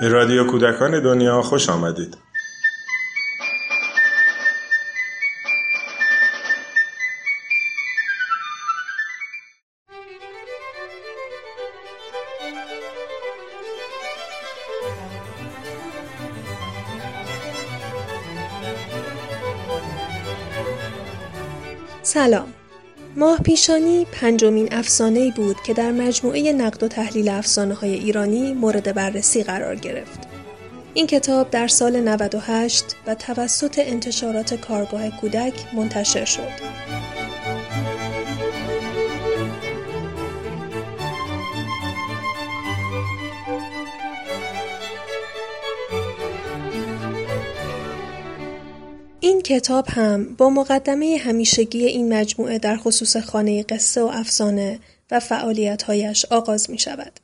به رادیو کودکان دنیا خوش آمدید. سلام ماه پیشانی پنجمین افسانه بود که در مجموعه نقد و تحلیل افسانه های ایرانی مورد بررسی قرار گرفت. این کتاب در سال 98 و توسط انتشارات کارگاه کودک منتشر شد. این کتاب هم با مقدمه همیشگی این مجموعه در خصوص خانه قصه و افسانه و فعالیتهایش آغاز می شود.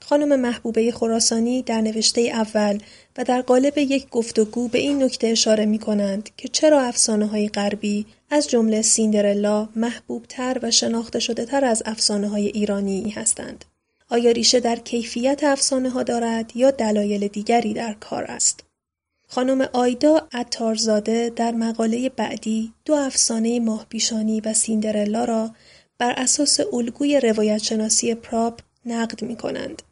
خانم محبوبه خراسانی در نوشته اول و در قالب یک گفتگو به این نکته اشاره می کنند که چرا افسانه های غربی از جمله سیندرلا محبوب تر و شناخته شده تر از افسانه های ایرانی هستند. آیا ریشه در کیفیت افسانه ها دارد یا دلایل دیگری در کار است؟ خانم آیدا اتارزاده در مقاله بعدی دو افسانه ماهپیشانی و سیندرلا را بر اساس الگوی روایت شناسی پراپ نقد می کنند.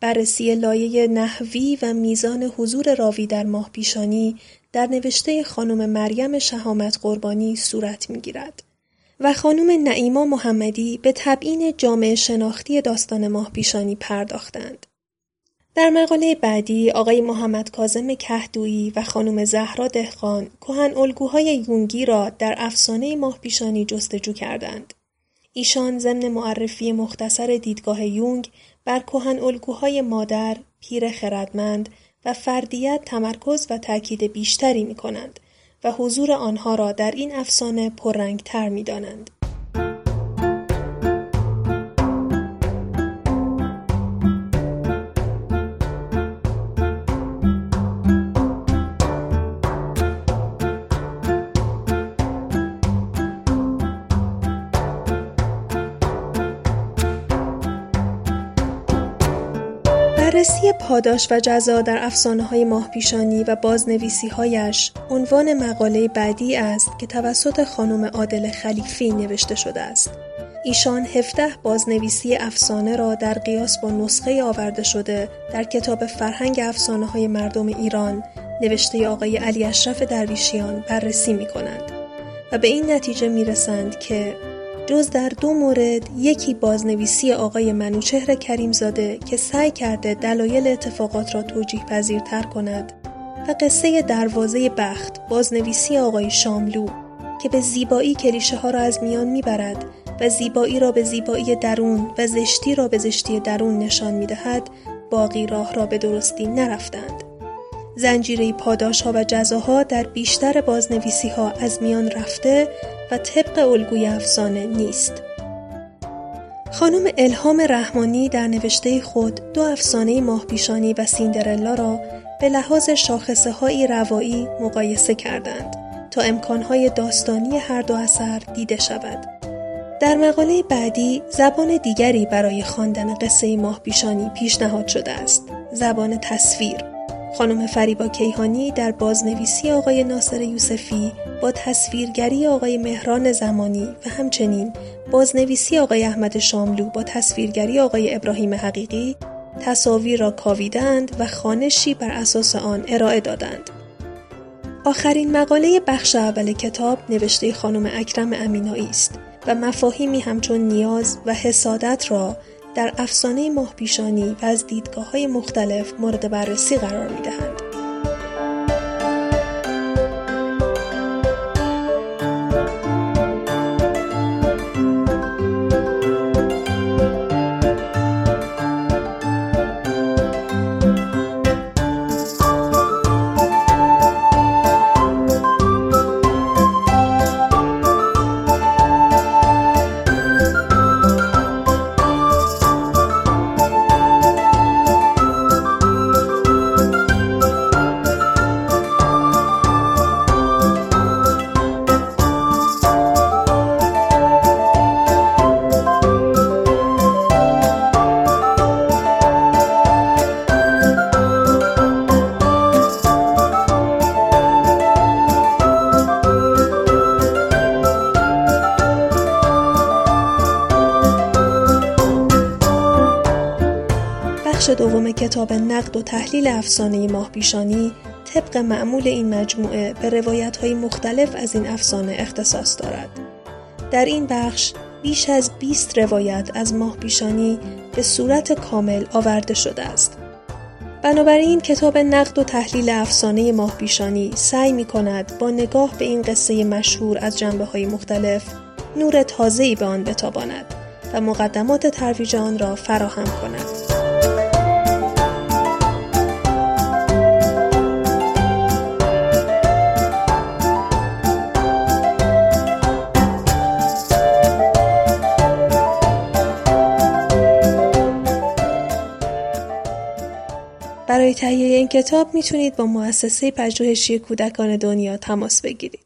بررسی لایه نحوی و میزان حضور راوی در ماهپیشانی در نوشته خانم مریم شهامت قربانی صورت می گیرد. و خانم نعیما محمدی به تبیین جامعه شناختی داستان ماهپیشانی پرداختند. در مقاله بعدی آقای محمد کازم کهدویی و خانم زهرا دهقان کهن الگوهای یونگی را در افسانه ماه پیشانی جستجو کردند. ایشان ضمن معرفی مختصر دیدگاه یونگ بر کهن الگوهای مادر، پیر خردمند و فردیت تمرکز و تاکید بیشتری می کنند و حضور آنها را در این افسانه پررنگتر می دانند. بررسی پاداش و جزا در افسانه های ماهپیشانی و بازنویسی هایش عنوان مقاله بعدی است که توسط خانم عادل خلیفی نوشته شده است. ایشان 17 بازنویسی افسانه را در قیاس با نسخه آورده شده در کتاب فرهنگ افسانه های مردم ایران نوشته آقای علی اشرف درویشیان بررسی می کنند و به این نتیجه می رسند که جز در دو مورد یکی بازنویسی آقای منوچهر کریمزاده که سعی کرده دلایل اتفاقات را توجیه پذیرتر کند و قصه دروازه بخت بازنویسی آقای شاملو که به زیبایی کلیشه ها را از میان می‌برد و زیبایی را به زیبایی درون و زشتی را به زشتی درون نشان می‌دهد باقی راه را به درستی نرفتند. زنجیره پاداش ها و جزاها در بیشتر بازنویسی ها از میان رفته و طبق الگوی افسانه نیست. خانم الهام رحمانی در نوشته خود دو افسانه ماهپیشانی و سیندرلا را به لحاظ شاخصه های روایی مقایسه کردند تا امکانهای داستانی هر دو اثر دیده شود. در مقاله بعدی زبان دیگری برای خواندن قصه ماهپیشانی پیشنهاد شده است. زبان تصویر خانم فریبا کیهانی در بازنویسی آقای ناصر یوسفی با تصویرگری آقای مهران زمانی و همچنین بازنویسی آقای احمد شاملو با تصویرگری آقای ابراهیم حقیقی تصاویر را کاویدند و خانشی بر اساس آن ارائه دادند. آخرین مقاله بخش اول کتاب نوشته خانم اکرم امینایی است و مفاهیمی همچون نیاز و حسادت را در افسانه ماهپیشانی و از دیدگاه های مختلف مورد بررسی قرار می دهند. دوم کتاب نقد و تحلیل افسانه ماه پیشانی طبق معمول این مجموعه به روایت های مختلف از این افسانه اختصاص دارد. در این بخش بیش از 20 روایت از ماه پیشانی به صورت کامل آورده شده است. بنابراین کتاب نقد و تحلیل افسانه ماه پیشانی سعی می کند با نگاه به این قصه مشهور از جنبه های مختلف نور تازه‌ای به آن بتاباند و مقدمات ترویج آن را فراهم کند. برای تهیه این کتاب می‌تونید با مؤسسه پژوهشی کودکان دنیا تماس بگیرید.